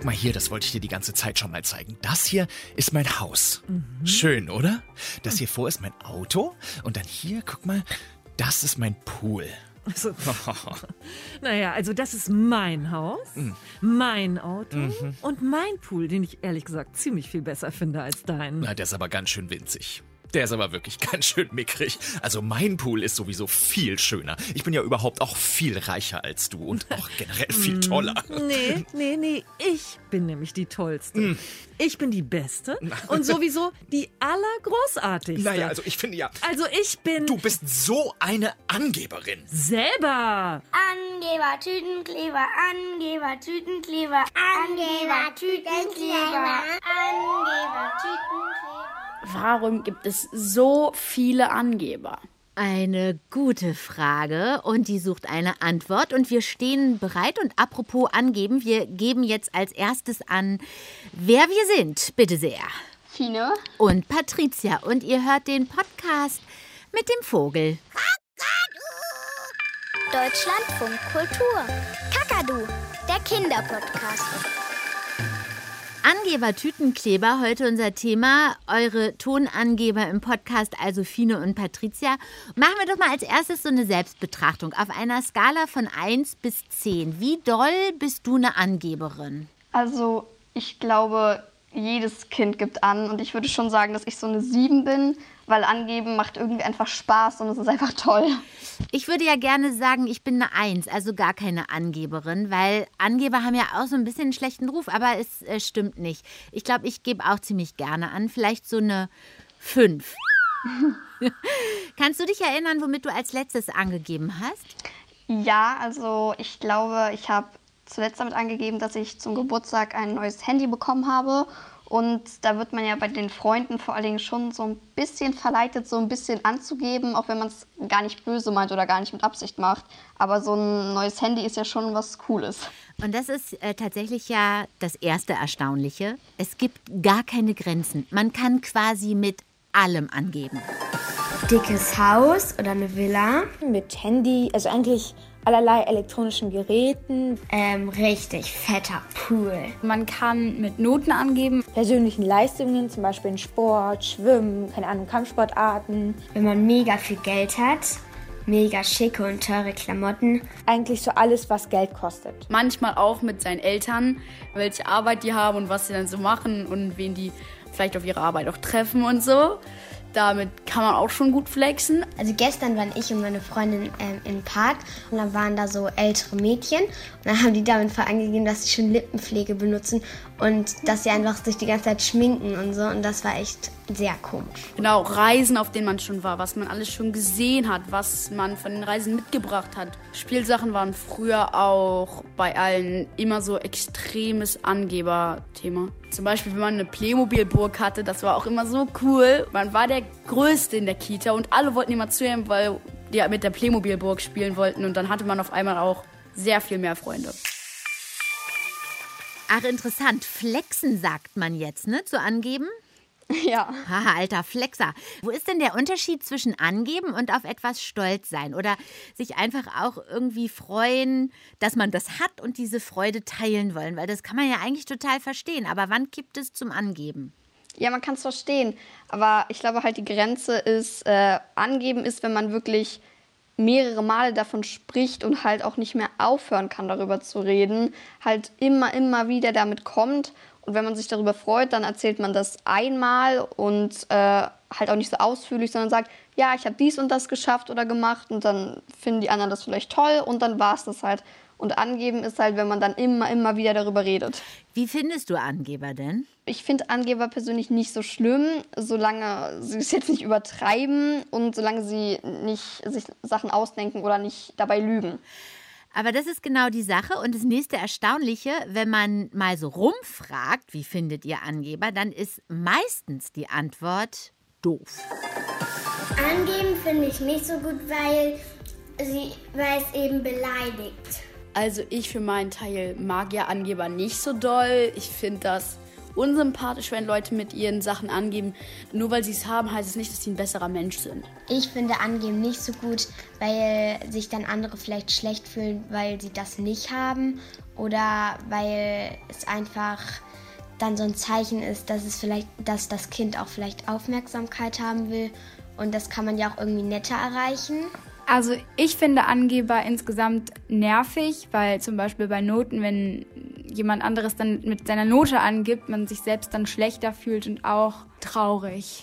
guck mal hier, das wollte ich dir die ganze Zeit schon mal zeigen. Das hier ist mein Haus. Schön, oder? Das hier vor ist mein Auto. Und dann hier, guck mal, das ist mein Pool. Also, naja, also das ist mein Haus, mein Auto und mein Pool, den ich ehrlich gesagt ziemlich viel besser finde als deinen. Na, der ist aber ganz schön winzig. Der ist aber wirklich ganz schön mickrig. Also mein Pool ist sowieso viel schöner. Ich bin ja überhaupt auch viel reicher als du und auch generell viel toller. Nee, nee, nee, ich bin nämlich die Tollste. Ich bin die Beste und sowieso die allergroßartigste. Naja, also ich finde ja, Also ich bin du bist so eine Angeberin. selber. Angeber, Tütenkleber, Angeber, Tütenkleber, Angeber, Tütenkleber, Angeber, Tütenkleber. Warum gibt es so viele Angeber? Eine gute Frage und die sucht eine Antwort und wir stehen bereit und apropos angeben, wir geben jetzt als erstes an, wer wir sind, bitte sehr. Fine? Und Patricia und ihr hört den Podcast mit dem Vogel. Deutschlandfunk Kultur. Kakadu, der Kinderpodcast. Angeber Tütenkleber, heute unser Thema. Eure Tonangeber im Podcast, also Fine und Patricia. Machen wir doch mal als erstes so eine Selbstbetrachtung. Auf einer Skala von 1 bis 10. Wie doll bist du eine Angeberin? Also ich glaube, jedes Kind gibt an und ich würde schon sagen, dass ich so eine 7 bin, weil angeben macht irgendwie einfach Spaß und es ist einfach toll. Ich würde ja gerne sagen, ich bin eine Eins, also gar keine Angeberin, weil Angeber haben ja auch so ein bisschen einen schlechten Ruf, aber es äh, stimmt nicht. Ich glaube, ich gebe auch ziemlich gerne an, vielleicht so eine Fünf. Kannst du dich erinnern, womit du als letztes angegeben hast? Ja, also ich glaube, ich habe zuletzt damit angegeben, dass ich zum Geburtstag ein neues Handy bekommen habe. Und da wird man ja bei den Freunden vor allen Dingen schon so ein bisschen verleitet, so ein bisschen anzugeben, auch wenn man es gar nicht böse meint oder gar nicht mit Absicht macht. Aber so ein neues Handy ist ja schon was Cooles. Und das ist äh, tatsächlich ja das erste Erstaunliche. Es gibt gar keine Grenzen. Man kann quasi mit allem angeben. dickes Haus oder eine Villa. mit Handy, also eigentlich allerlei elektronischen Geräten, Ähm, richtig fetter Pool. Man kann mit Noten angeben. persönlichen Leistungen, zum Beispiel in Sport, Schwimmen, keine Ahnung, Kampfsportarten. Wenn man mega viel Geld hat, mega schicke und teure Klamotten. Eigentlich so alles, was Geld kostet. Manchmal auch mit seinen Eltern, welche Arbeit die haben und was sie dann so machen und wen die vielleicht auf ihrer Arbeit auch treffen und so. Damit kann man auch schon gut flexen. Also gestern waren ich und meine Freundin ähm, im Park und dann waren da so ältere Mädchen und dann haben die damit voll angegeben, dass sie schon Lippenpflege benutzen und dass sie einfach sich die ganze Zeit schminken und so und das war echt sehr komisch. Genau, Reisen, auf denen man schon war, was man alles schon gesehen hat, was man von den Reisen mitgebracht hat. Spielsachen waren früher auch bei allen immer so extremes Angeberthema. Zum Beispiel, wenn man eine Playmobil-Burg hatte, das war auch immer so cool. Man war der Größte in der Kita und alle wollten immer zu ihm, weil die mit der Playmobil-Burg spielen wollten und dann hatte man auf einmal auch sehr viel mehr Freunde. Ach, interessant. Flexen sagt man jetzt, ne? Zu angeben? Ja. Haha, alter Flexer. Wo ist denn der Unterschied zwischen angeben und auf etwas stolz sein? Oder sich einfach auch irgendwie freuen, dass man das hat und diese Freude teilen wollen? Weil das kann man ja eigentlich total verstehen. Aber wann kippt es zum Angeben? Ja, man kann es verstehen. Aber ich glaube halt, die Grenze ist, äh, angeben ist, wenn man wirklich mehrere Male davon spricht und halt auch nicht mehr aufhören kann, darüber zu reden. Halt immer, immer wieder damit kommt. Und wenn man sich darüber freut, dann erzählt man das einmal und äh, halt auch nicht so ausführlich, sondern sagt, ja, ich habe dies und das geschafft oder gemacht und dann finden die anderen das vielleicht toll und dann war es das halt. Und angeben ist halt, wenn man dann immer, immer wieder darüber redet. Wie findest du Angeber denn? Ich finde Angeber persönlich nicht so schlimm, solange sie es jetzt nicht übertreiben und solange sie nicht sich Sachen ausdenken oder nicht dabei lügen. Aber das ist genau die Sache. Und das nächste Erstaunliche, wenn man mal so rumfragt, wie findet ihr Angeber, dann ist meistens die Antwort doof. Angeben finde ich nicht so gut, weil, sie, weil es eben beleidigt. Also ich für meinen Teil mag ja Angeber nicht so doll. Ich finde das unsympathisch, wenn Leute mit ihren Sachen angeben. Nur weil sie es haben, heißt es nicht, dass sie ein besserer Mensch sind. Ich finde Angeben nicht so gut, weil sich dann andere vielleicht schlecht fühlen, weil sie das nicht haben oder weil es einfach dann so ein Zeichen ist, dass es vielleicht, dass das Kind auch vielleicht Aufmerksamkeit haben will und das kann man ja auch irgendwie netter erreichen. Also ich finde Angeber insgesamt nervig, weil zum Beispiel bei Noten, wenn jemand anderes dann mit seiner Note angibt, man sich selbst dann schlechter fühlt und auch traurig.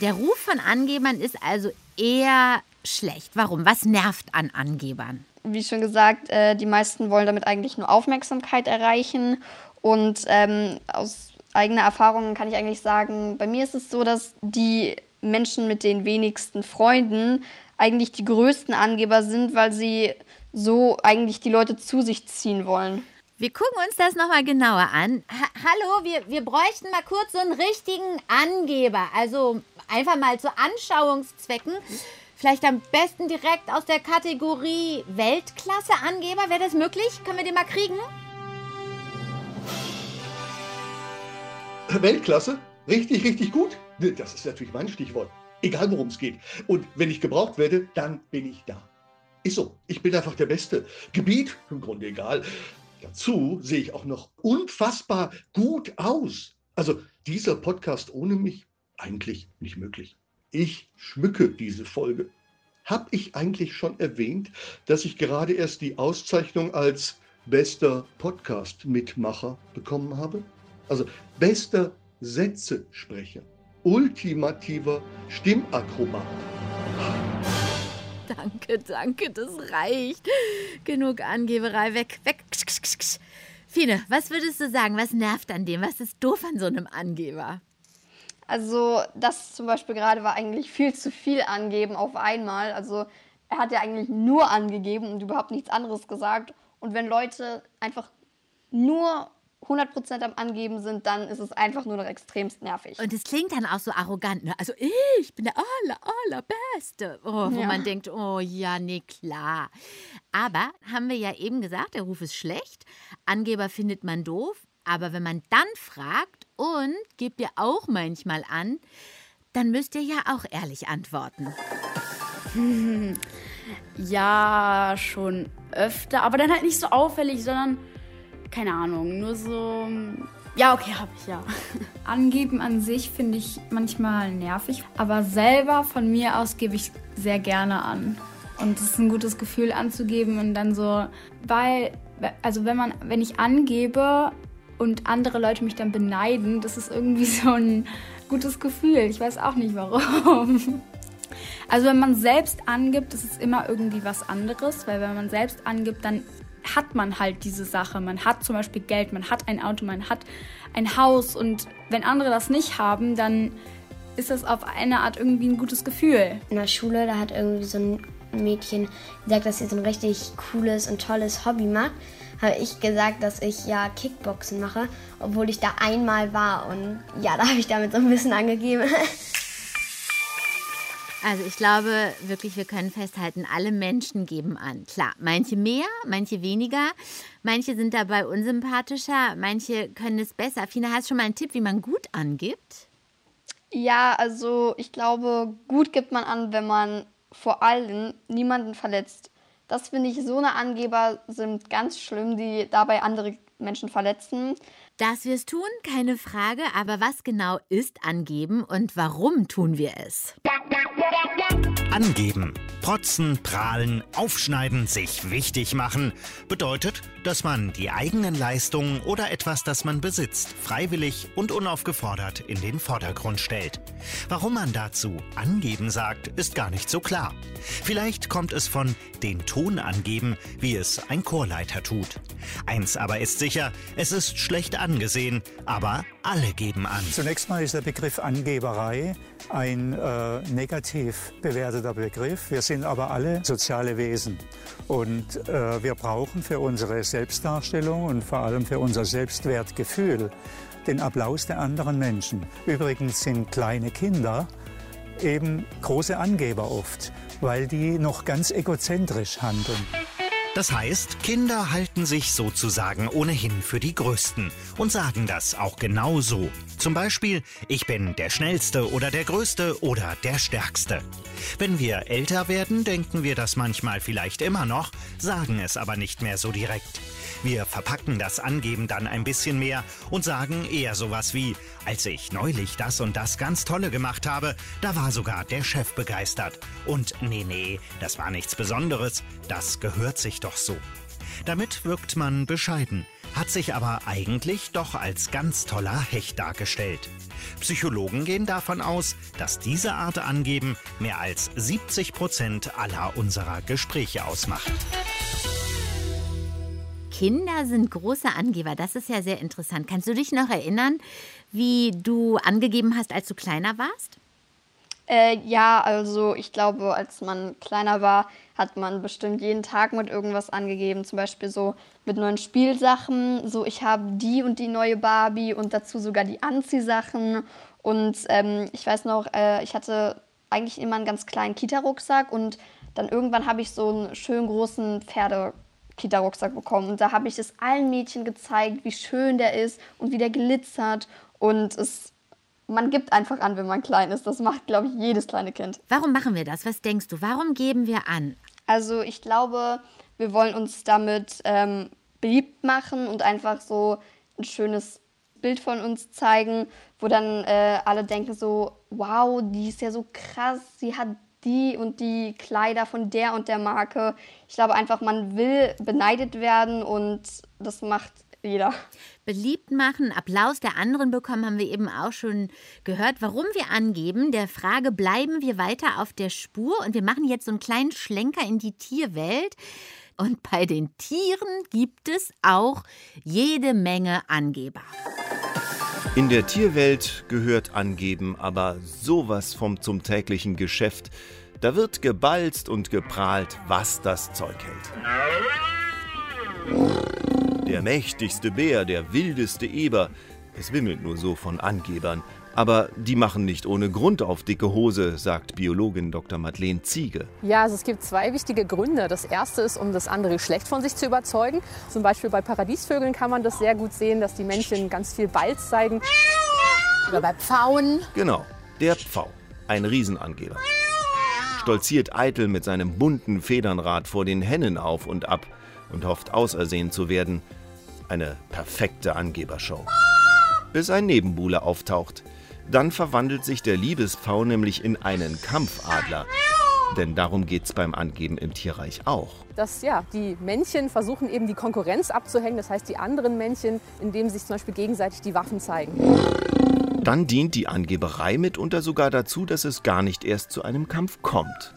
Der Ruf von Angebern ist also eher schlecht. Warum? Was nervt an Angebern? Wie schon gesagt, äh, die meisten wollen damit eigentlich nur Aufmerksamkeit erreichen. Und ähm, aus eigener Erfahrung kann ich eigentlich sagen, bei mir ist es so, dass die Menschen mit den wenigsten Freunden eigentlich die größten Angeber sind, weil sie so eigentlich die Leute zu sich ziehen wollen. Wir gucken uns das nochmal genauer an. Ha Hallo, wir, wir bräuchten mal kurz so einen richtigen Angeber. Also einfach mal zu Anschauungszwecken. Vielleicht am besten direkt aus der Kategorie Weltklasse-Angeber. Wäre das möglich? Können wir den mal kriegen? Weltklasse? Richtig, richtig gut? Das ist natürlich mein Stichwort. Egal worum es geht. Und wenn ich gebraucht werde, dann bin ich da. Ist so. Ich bin einfach der Beste. Gebiet, im Grunde egal. Dazu sehe ich auch noch unfassbar gut aus. Also dieser Podcast ohne mich eigentlich nicht möglich. Ich schmücke diese Folge. Hab ich eigentlich schon erwähnt, dass ich gerade erst die Auszeichnung als bester Podcast-Mitmacher bekommen habe? Also bester Sätzesprecher, ultimativer Stimmakrobat. Danke, danke, das reicht. Genug Angeberei, weg, weg. Fine, was würdest du sagen, was nervt an dem? Was ist doof an so einem Angeber? Also das zum Beispiel gerade war eigentlich viel zu viel angeben auf einmal. Also er hat ja eigentlich nur angegeben und überhaupt nichts anderes gesagt. Und wenn Leute einfach nur 100% am Angeben sind, dann ist es einfach nur noch extremst nervig. Und es klingt dann auch so arrogant. Ne? Also ich bin der aller, allerbeste. Oh, wo ja. man denkt, oh ja, nee, klar. Aber haben wir ja eben gesagt, der Ruf ist schlecht. Angeber findet man doof. Aber wenn man dann fragt und gebt ihr auch manchmal an, dann müsst ihr ja auch ehrlich antworten. Ja, schon öfter. Aber dann halt nicht so auffällig, sondern keine Ahnung, nur so. Ja, okay, habe ich ja. Angeben an sich finde ich manchmal nervig, aber selber von mir aus gebe ich sehr gerne an. Und es ist ein gutes Gefühl anzugeben und dann so, weil, also wenn man, wenn ich angebe und andere Leute mich dann beneiden, das ist irgendwie so ein gutes Gefühl. Ich weiß auch nicht warum. Also wenn man selbst angibt, ist es immer irgendwie was anderes, weil wenn man selbst angibt, dann hat man halt diese Sache. Man hat zum Beispiel Geld, man hat ein Auto, man hat ein Haus und wenn andere das nicht haben, dann ist das auf eine Art irgendwie ein gutes Gefühl. In der Schule, da hat irgendwie so ein Mädchen gesagt, dass sie so ein richtig cooles und tolles Hobby macht. Habe ich gesagt, dass ich ja Kickboxen mache, obwohl ich da einmal war und ja, da habe ich damit so ein bisschen angegeben. Also ich glaube wirklich, wir können festhalten, alle Menschen geben an. Klar, manche mehr, manche weniger, manche sind dabei unsympathischer, manche können es besser. Fina, hast du schon mal einen Tipp, wie man gut angibt? Ja, also ich glaube, gut gibt man an, wenn man vor allem niemanden verletzt. Das finde ich, so eine Angeber sind ganz schlimm, die dabei andere Menschen verletzen. Dass wir es tun, keine Frage, aber was genau ist angeben und warum tun wir es? Angeben. Protzen, prahlen, aufschneiden, sich wichtig machen bedeutet, dass man die eigenen Leistungen oder etwas, das man besitzt, freiwillig und unaufgefordert in den Vordergrund stellt. Warum man dazu angeben sagt, ist gar nicht so klar. Vielleicht kommt es von den Ton angeben, wie es ein Chorleiter tut. Eins aber ist sicher, es ist schlecht angesehen, aber alle geben an. Zunächst mal ist der Begriff Angeberei ein äh, negativ bewerteter Begriff. Wir sind aber alle soziale Wesen und äh, wir brauchen für unsere Selbstdarstellung und vor allem für unser Selbstwertgefühl den Applaus der anderen Menschen. Übrigens sind kleine Kinder eben große Angeber oft, weil die noch ganz egozentrisch handeln. Das heißt, Kinder halten sich sozusagen ohnehin für die Größten und sagen das auch genau so. Zum Beispiel, ich bin der Schnellste oder der Größte oder der Stärkste. Wenn wir älter werden, denken wir das manchmal vielleicht immer noch, sagen es aber nicht mehr so direkt. Wir verpacken das Angeben dann ein bisschen mehr und sagen eher sowas wie, als ich neulich das und das ganz tolle gemacht habe, da war sogar der Chef begeistert. Und nee, nee, das war nichts Besonderes, das gehört sich doch so. Damit wirkt man bescheiden, hat sich aber eigentlich doch als ganz toller Hecht dargestellt. Psychologen gehen davon aus, dass diese Art Angeben mehr als 70 Prozent aller unserer Gespräche ausmacht. Kinder sind große Angeber. Das ist ja sehr interessant. Kannst du dich noch erinnern, wie du angegeben hast, als du kleiner warst? Äh, ja, also ich glaube, als man kleiner war, hat man bestimmt jeden Tag mit irgendwas angegeben. Zum Beispiel so mit neuen Spielsachen. So, ich habe die und die neue Barbie und dazu sogar die Anziehsachen. Und ähm, ich weiß noch, äh, ich hatte eigentlich immer einen ganz kleinen Kita-Rucksack und dann irgendwann habe ich so einen schönen großen Pferde Kita-Rucksack bekommen. Und da habe ich es allen Mädchen gezeigt, wie schön der ist und wie der glitzert. Und es, man gibt einfach an, wenn man klein ist. Das macht, glaube ich, jedes kleine Kind. Warum machen wir das? Was denkst du? Warum geben wir an? Also ich glaube, wir wollen uns damit ähm, beliebt machen und einfach so ein schönes Bild von uns zeigen, wo dann äh, alle denken so, wow, die ist ja so krass, sie hat die und die Kleider von der und der Marke. Ich glaube einfach, man will beneidet werden und das macht jeder. Beliebt machen, Applaus der anderen bekommen, haben wir eben auch schon gehört. Warum wir angeben, der Frage bleiben wir weiter auf der Spur und wir machen jetzt so einen kleinen Schlenker in die Tierwelt. Und bei den Tieren gibt es auch jede Menge Angeber. In der Tierwelt gehört Angeben aber sowas vom zum täglichen Geschäft. Da wird gebalzt und geprahlt, was das Zeug hält. Der mächtigste Bär, der wildeste Eber. Es wimmelt nur so von Angebern. Aber die machen nicht ohne Grund auf dicke Hose, sagt Biologin Dr. Madeleine Ziege. Ja, also es gibt zwei wichtige Gründe. Das erste ist, um das andere Geschlecht von sich zu überzeugen. Zum Beispiel bei Paradiesvögeln kann man das sehr gut sehen, dass die Männchen ganz viel Balz zeigen. Oder bei Pfauen. Genau, der Pfau, ein Riesenangeber. Stolziert eitel mit seinem bunten Federnrad vor den Hennen auf und ab und hofft ausersehen zu werden. Eine perfekte Angebershow. Bis ein Nebenbuhler auftaucht, dann verwandelt sich der Liebespfau nämlich in einen Kampfadler. Denn darum geht es beim Angeben im Tierreich auch. Dass ja, die Männchen versuchen eben die Konkurrenz abzuhängen, das heißt die anderen Männchen, indem sie sich zum Beispiel gegenseitig die Waffen zeigen. Dann dient die Angeberei mitunter sogar dazu, dass es gar nicht erst zu einem Kampf kommt.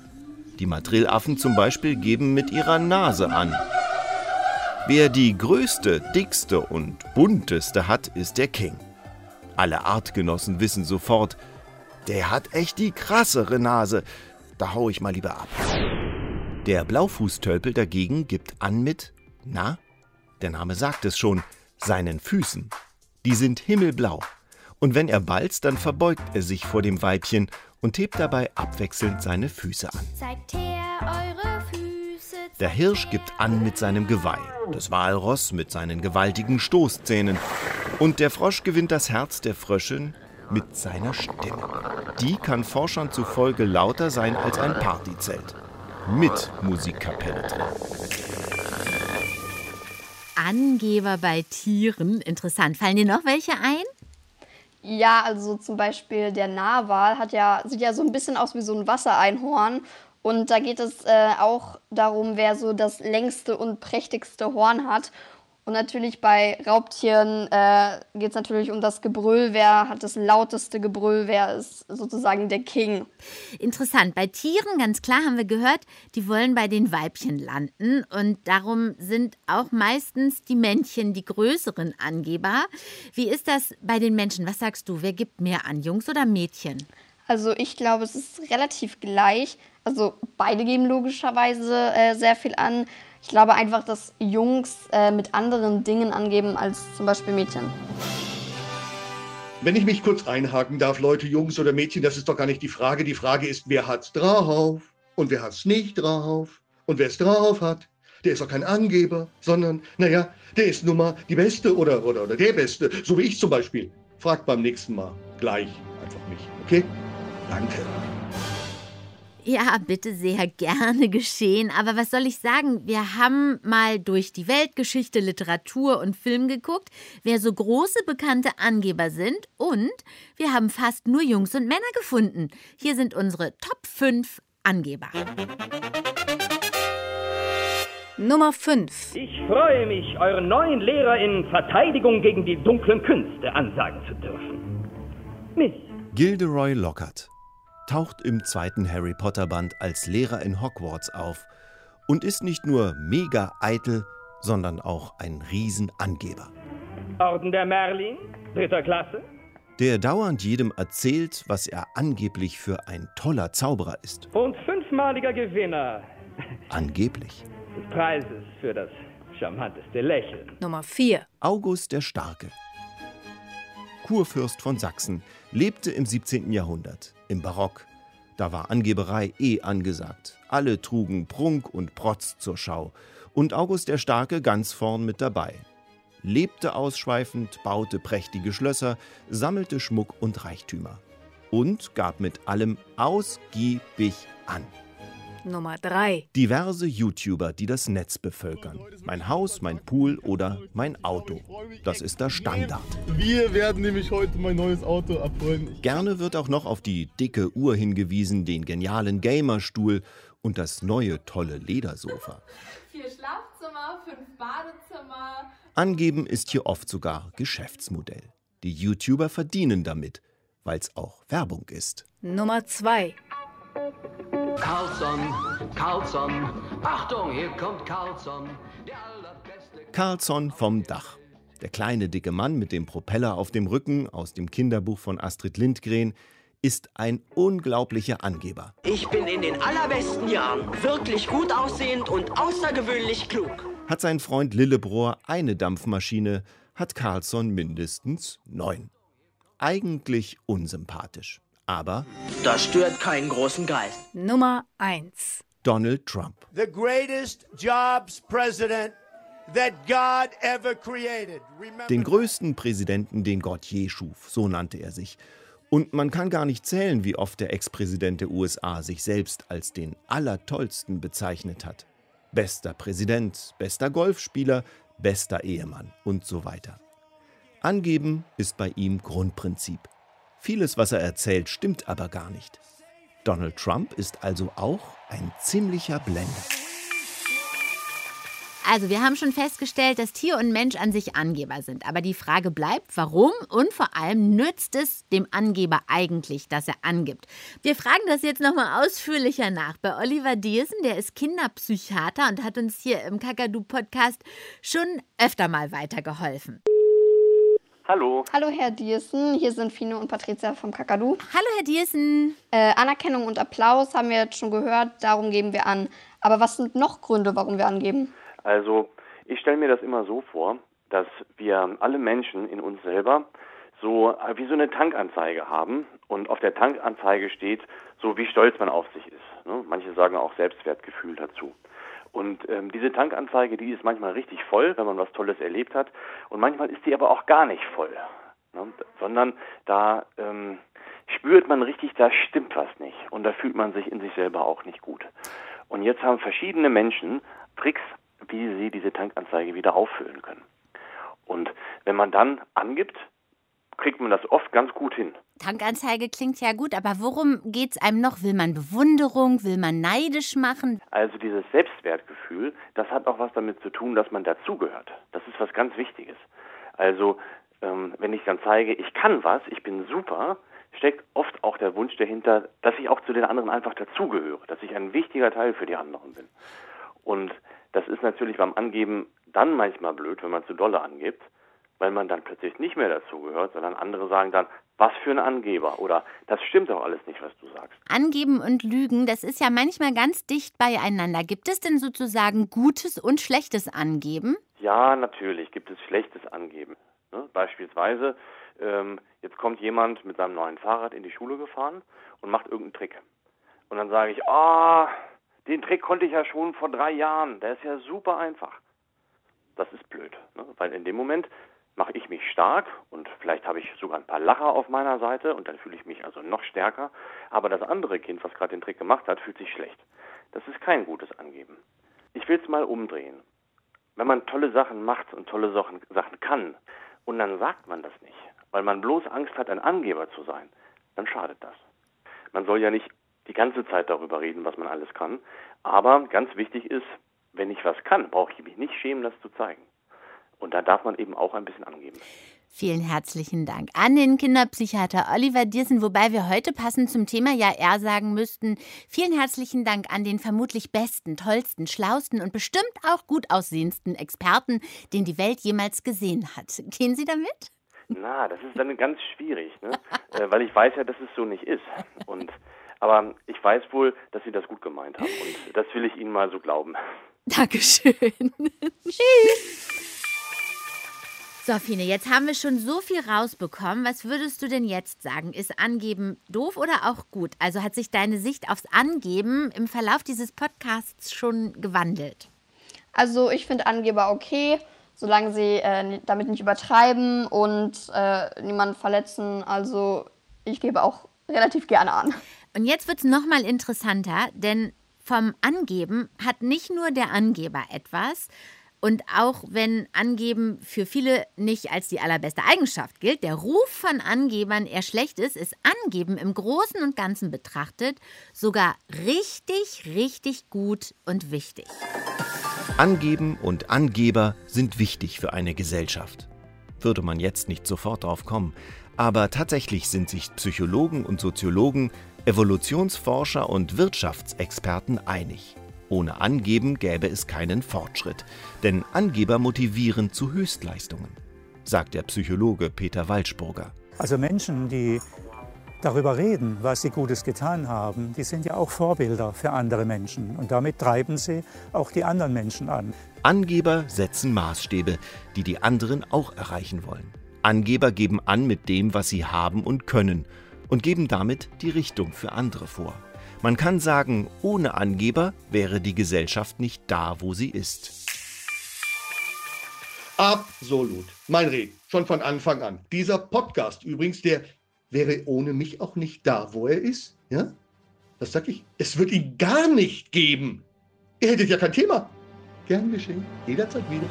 Die Madrillaffen zum Beispiel geben mit ihrer Nase an. Wer die größte, dickste und bunteste hat, ist der King. Alle Artgenossen wissen sofort, der hat echt die krassere Nase. Da hau ich mal lieber ab. Der Blaufußtölpel dagegen gibt an mit, na, der Name sagt es schon, seinen Füßen. Die sind himmelblau. Und wenn er balzt, dann verbeugt er sich vor dem Weibchen und hebt dabei abwechselnd seine Füße an. Zeigt her eure Füße. Der Hirsch gibt an mit seinem Geweih, das Walross mit seinen gewaltigen Stoßzähnen und der Frosch gewinnt das Herz der Fröschin mit seiner Stimme. Die kann Forschern zufolge lauter sein als ein Partyzelt. Mit Musikkapelle drin. Angeber bei Tieren. Interessant. Fallen dir noch welche ein? Ja, also zum Beispiel der Narwal hat ja, sieht ja so ein bisschen aus wie so ein Wassereinhorn. Und da geht es äh, auch darum, wer so das längste und prächtigste Horn hat. Und natürlich bei Raubtieren äh, geht es natürlich um das Gebrüll. Wer hat das lauteste Gebrüll? Wer ist sozusagen der King? Interessant. Bei Tieren, ganz klar, haben wir gehört, die wollen bei den Weibchen landen. Und darum sind auch meistens die Männchen die größeren Angeber. Wie ist das bei den Menschen? Was sagst du? Wer gibt mehr an, Jungs oder Mädchen? Also ich glaube, es ist relativ gleich. Also beide geben logischerweise äh, sehr viel an. Ich glaube einfach, dass Jungs äh, mit anderen Dingen angeben als zum Beispiel Mädchen. Wenn ich mich kurz einhaken darf, Leute, Jungs oder Mädchen, das ist doch gar nicht die Frage. Die Frage ist, wer hat's drauf und wer hat's nicht drauf. Und wer es drauf hat, Der ist doch kein Angeber, sondern, naja, der ist nun mal die Beste oder, oder, oder der Beste, so wie ich zum Beispiel. Fragt beim nächsten Mal gleich einfach mich, okay? Danke. Ja, bitte sehr gerne geschehen. Aber was soll ich sagen? Wir haben mal durch die Weltgeschichte, Literatur und Film geguckt, wer so große bekannte Angeber sind. Und wir haben fast nur Jungs und Männer gefunden. Hier sind unsere Top 5 Angeber. Nummer 5. Ich freue mich, euren neuen Lehrer in Verteidigung gegen die dunklen Künste ansagen zu dürfen. Miss. Gilderoy Lockhart taucht im zweiten Harry Potter Band als Lehrer in Hogwarts auf und ist nicht nur mega eitel, sondern auch ein Riesenangeber. Orden der Merlin, dritter Klasse. Der dauernd jedem erzählt, was er angeblich für ein toller Zauberer ist. Und fünfmaliger Gewinner. Angeblich. Des Preises für das charmanteste Lächeln. Nummer 4. August der Starke. Kurfürst von Sachsen, lebte im 17. Jahrhundert, im Barock. Da war Angeberei eh angesagt. Alle trugen Prunk und Protz zur Schau. Und August der Starke ganz vorn mit dabei. Lebte ausschweifend, baute prächtige Schlösser, sammelte Schmuck und Reichtümer. Und gab mit allem ausgiebig an. Nummer 3. Diverse YouTuber, die das Netz bevölkern. Mein Haus, mein Pool oder mein Auto. Das ist der Standard. Wir werden nämlich heute mein neues Auto abholen. Gerne wird auch noch auf die dicke Uhr hingewiesen, den genialen Gamerstuhl und das neue tolle Ledersofa. Vier Schlafzimmer, fünf Badezimmer. Angeben ist hier oft sogar Geschäftsmodell. Die YouTuber verdienen damit, weil es auch Werbung ist. Nummer 2. Carlson, Carlson, Achtung, hier kommt Carlson. Carlson vom Dach. Der kleine dicke Mann mit dem Propeller auf dem Rücken aus dem Kinderbuch von Astrid Lindgren ist ein unglaublicher Angeber. Ich bin in den allerbesten Jahren wirklich gut aussehend und außergewöhnlich klug. Hat sein Freund Lillebrohr eine Dampfmaschine, hat Carlson mindestens neun. Eigentlich unsympathisch. Aber das stört keinen großen Geist. Nummer 1. Donald Trump. The greatest jobs president that God ever created. Remember Den größten Präsidenten, den Gott je schuf, so nannte er sich. Und man kann gar nicht zählen, wie oft der Ex-Präsident der USA sich selbst als den Allertollsten bezeichnet hat. Bester Präsident, bester Golfspieler, bester Ehemann und so weiter. Angeben ist bei ihm Grundprinzip. Vieles, was er erzählt, stimmt aber gar nicht. Donald Trump ist also auch ein ziemlicher Blender. Also, wir haben schon festgestellt, dass Tier und Mensch an sich Angeber sind. Aber die Frage bleibt, warum und vor allem nützt es dem Angeber eigentlich, dass er angibt? Wir fragen das jetzt nochmal ausführlicher nach bei Oliver Diersen, der ist Kinderpsychiater und hat uns hier im Kakadu-Podcast schon öfter mal weitergeholfen. Hallo. Hallo, Herr Diersen. Hier sind Fine und Patricia vom Kakadu. Hallo, Herr Diersen. Äh, Anerkennung und Applaus haben wir jetzt schon gehört, darum geben wir an. Aber was sind noch Gründe, warum wir angeben? Also, ich stelle mir das immer so vor, dass wir alle Menschen in uns selber so wie so eine Tankanzeige haben und auf der Tankanzeige steht, so wie stolz man auf sich ist. Ne? Manche sagen auch Selbstwertgefühl dazu. Und ähm, diese Tankanzeige, die ist manchmal richtig voll, wenn man was Tolles erlebt hat. Und manchmal ist die aber auch gar nicht voll. Ne? Sondern da ähm, spürt man richtig, da stimmt was nicht. Und da fühlt man sich in sich selber auch nicht gut. Und jetzt haben verschiedene Menschen Tricks, wie sie diese Tankanzeige wieder auffüllen können. Und wenn man dann angibt, kriegt man das oft ganz gut hin. Tankanzeige klingt ja gut, aber worum geht es einem noch? Will man Bewunderung? Will man neidisch machen? Also dieses Selbstwertgefühl, das hat auch was damit zu tun, dass man dazugehört. Das ist was ganz Wichtiges. Also ähm, wenn ich dann zeige, ich kann was, ich bin super, steckt oft auch der Wunsch dahinter, dass ich auch zu den anderen einfach dazugehöre, dass ich ein wichtiger Teil für die anderen bin. Und das ist natürlich beim Angeben dann manchmal blöd, wenn man zu dolle angibt, weil man dann plötzlich nicht mehr dazugehört, sondern andere sagen dann, was für ein Angeber oder das stimmt doch alles nicht, was du sagst. Angeben und Lügen, das ist ja manchmal ganz dicht beieinander. Gibt es denn sozusagen gutes und schlechtes Angeben? Ja, natürlich gibt es schlechtes Angeben. Ne? Beispielsweise, ähm, jetzt kommt jemand mit seinem neuen Fahrrad in die Schule gefahren und macht irgendeinen Trick. Und dann sage ich, ah, oh, Den Trick konnte ich ja schon vor drei Jahren. Der ist ja super einfach. Das ist blöd, ne? weil in dem Moment mache ich mich stark und vielleicht habe ich sogar ein paar Lacher auf meiner Seite und dann fühle ich mich also noch stärker. Aber das andere Kind, was gerade den Trick gemacht hat, fühlt sich schlecht. Das ist kein gutes Angeben. Ich will es mal umdrehen. Wenn man tolle Sachen macht und tolle Sachen, kann und dann sagt man das nicht, weil man bloß Angst hat, ein Angeber zu sein, dann schadet das. Man soll ja nicht die ganze Zeit darüber reden, was man alles kann. Aber ganz wichtig ist, wenn ich was kann, brauche ich mich nicht schämen, das zu zeigen. Und da darf man eben auch ein bisschen angeben. Vielen herzlichen Dank an den Kinderpsychiater Oliver Diersen, wobei wir heute passend zum Thema ja eher sagen müssten, vielen herzlichen Dank an den vermutlich besten, tollsten, schlausten und bestimmt auch gut aussehendsten Experten, den die Welt jemals gesehen hat. Gehen Sie damit? Na, das ist dann ganz schwierig, ne? äh, weil ich weiß ja, dass es so nicht ist. Und aber ich weiß wohl, dass Sie das gut gemeint haben und das will ich Ihnen mal so glauben. Dankeschön. Tschüss. So, Fine, jetzt haben wir schon so viel rausbekommen. Was würdest du denn jetzt sagen? Ist Angeben doof oder auch gut? Also hat sich deine Sicht aufs Angeben im Verlauf dieses Podcasts schon gewandelt? Also ich finde Angeber okay, solange sie äh, damit nicht übertreiben und äh, niemanden verletzen. Also ich gebe auch relativ gerne an. Und jetzt wird es nochmal interessanter, denn vom Angeben hat nicht nur der Angeber etwas, und auch wenn Angeben für viele nicht als die allerbeste Eigenschaft gilt, der Ruf von Angebern eher schlecht ist, ist Angeben im Großen und Ganzen betrachtet sogar richtig, richtig gut und wichtig. Angeben und Angeber sind wichtig für eine Gesellschaft. Würde man jetzt nicht sofort drauf kommen. Aber tatsächlich sind sich Psychologen und Soziologen, Evolutionsforscher und Wirtschaftsexperten einig. Ohne Angeben gäbe es keinen Fortschritt, denn Angeber motivieren zu Höchstleistungen, sagt der Psychologe Peter Waldspurger. Also Menschen, die darüber reden, was sie Gutes getan haben, die sind ja auch Vorbilder für andere Menschen. Und damit treiben sie auch die anderen Menschen an. Angeber setzen Maßstäbe, die die anderen auch erreichen wollen. Angeber geben an mit dem, was sie haben und können und geben damit die Richtung für andere vor. Man kann sagen, ohne Angeber wäre die Gesellschaft nicht da, wo sie ist. Absolut. Mein Reden, schon von Anfang an. Dieser Podcast übrigens, der wäre ohne mich auch nicht da, wo er ist. Ja? Das sag ich. Es wird ihn gar nicht geben. Ihr hättet ja kein Thema. Gern geschehen. Jederzeit wieder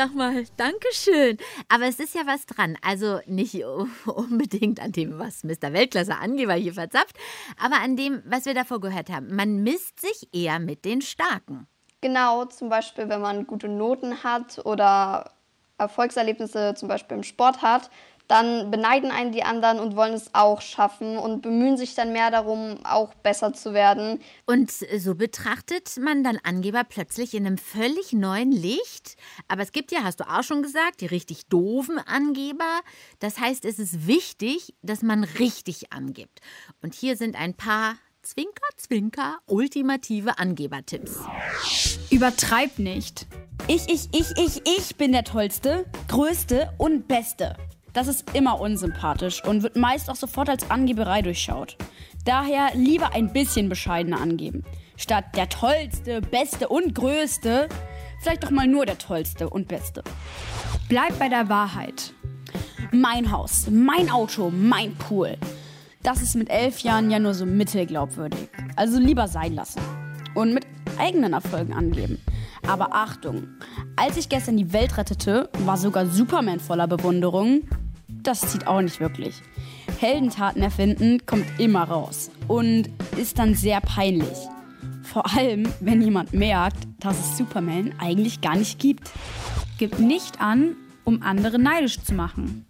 sag mal, Dankeschön. Aber es ist ja was dran. Also nicht unbedingt an dem, was Mr. Weltklasse Angeber hier verzapft, aber an dem, was wir davor gehört haben. Man misst sich eher mit den Starken. Genau, zum Beispiel, wenn man gute Noten hat oder Erfolgserlebnisse zum Beispiel im Sport hat, dann beneiden einen die anderen und wollen es auch schaffen und bemühen sich dann mehr darum, auch besser zu werden. Und so betrachtet man dann Angeber plötzlich in einem völlig neuen Licht. Aber es gibt ja, hast du auch schon gesagt, die richtig doofen Angeber. Das heißt, es ist wichtig, dass man richtig angibt. Und hier sind ein paar Zwinker, Zwinker, ultimative Angebertipps. Übertreib nicht. Ich, ich, ich, ich, ich bin der Tollste, Größte und Beste. Das ist immer unsympathisch und wird meist auch sofort als Angeberei durchschaut. Daher lieber ein bisschen bescheidener angeben. Statt der tollste, beste und größte, vielleicht doch mal nur der tollste und beste. Bleib bei der Wahrheit. Mein Haus, mein Auto, mein Pool. Das ist mit elf Jahren ja nur so mittelglaubwürdig. Also lieber sein lassen. Und mit eigenen Erfolgen angeben. Aber Achtung, als ich gestern die Welt rettete, war sogar Superman voller Bewunderung das zieht auch nicht wirklich. Heldentaten erfinden kommt immer raus und ist dann sehr peinlich. Vor allem, wenn jemand merkt, dass es Superman eigentlich gar nicht gibt. Gib nicht an, um andere neidisch zu machen.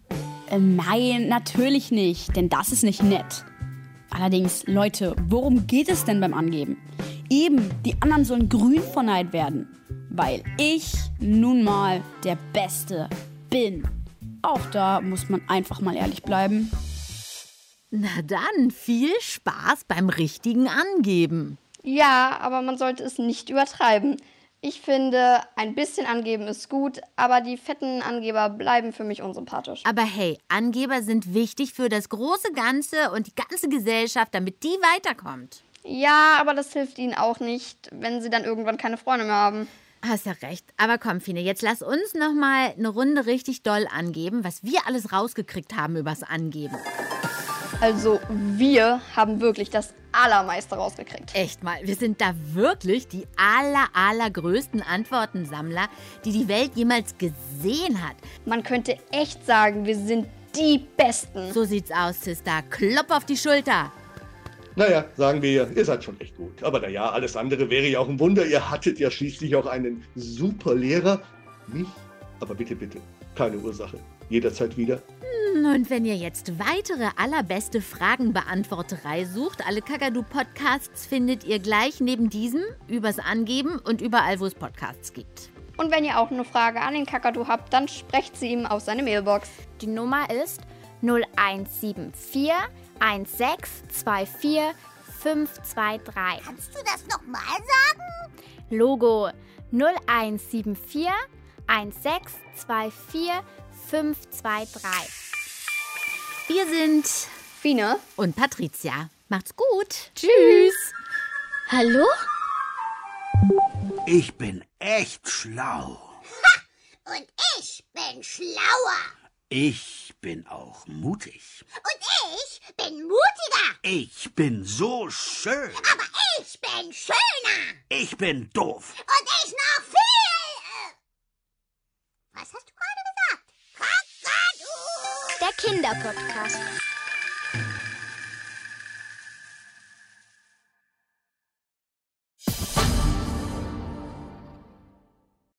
Äh, nein, natürlich nicht, denn das ist nicht nett. Allerdings, Leute, worum geht es denn beim Angeben? Eben, die anderen sollen grün vor Neid werden, weil ich nun mal der Beste bin. Auch da muss man einfach mal ehrlich bleiben. Na dann, viel Spaß beim richtigen Angeben. Ja, aber man sollte es nicht übertreiben. Ich finde, ein bisschen angeben ist gut, aber die fetten Angeber bleiben für mich unsympathisch. Aber hey, Angeber sind wichtig für das große Ganze und die ganze Gesellschaft, damit die weiterkommt. Ja, aber das hilft ihnen auch nicht, wenn sie dann irgendwann keine Freunde mehr haben. Hast ja recht. Aber komm, Fine, jetzt lass uns noch mal eine Runde richtig doll angeben, was wir alles rausgekriegt haben übers Angeben. Also wir haben wirklich das Allermeiste rausgekriegt. Echt mal, wir sind da wirklich die aller, allergrößten Antwortensammler, die die Welt jemals gesehen hat. Man könnte echt sagen, wir sind die Besten. So sieht's aus, Sister. Klopp auf die Schulter. Naja, sagen wir, ihr seid schon echt gut. Aber naja, alles andere wäre ja auch ein Wunder. Ihr hattet ja schließlich auch einen super Lehrer. Mich? Aber bitte, bitte, keine Ursache. Jederzeit wieder. Hm, Und wenn ihr jetzt weitere allerbeste Fragenbeantworterei sucht, alle Kakadu-Podcasts findet ihr gleich neben diesem, übers Angeben und überall, wo es Podcasts gibt. Und wenn ihr auch eine Frage an den Kakadu habt, dann sprecht sie ihm aus seine Mailbox. Die Nummer ist 0174 1624 523. Kannst du das nochmal sagen? Logo 0174 1624 523. Wir sind Fine und Patricia. Macht's gut. Tschüss. Hallo? Ich bin echt schlau. Und ich bin schlauer. Ich bin auch mutig. Und ich bin mutiger. Ich bin so schön. Aber ich bin schöner. Ich bin doof. Und ich noch viel. äh, Was hast du gerade gesagt? Kakadu. Der Kinderpodcast.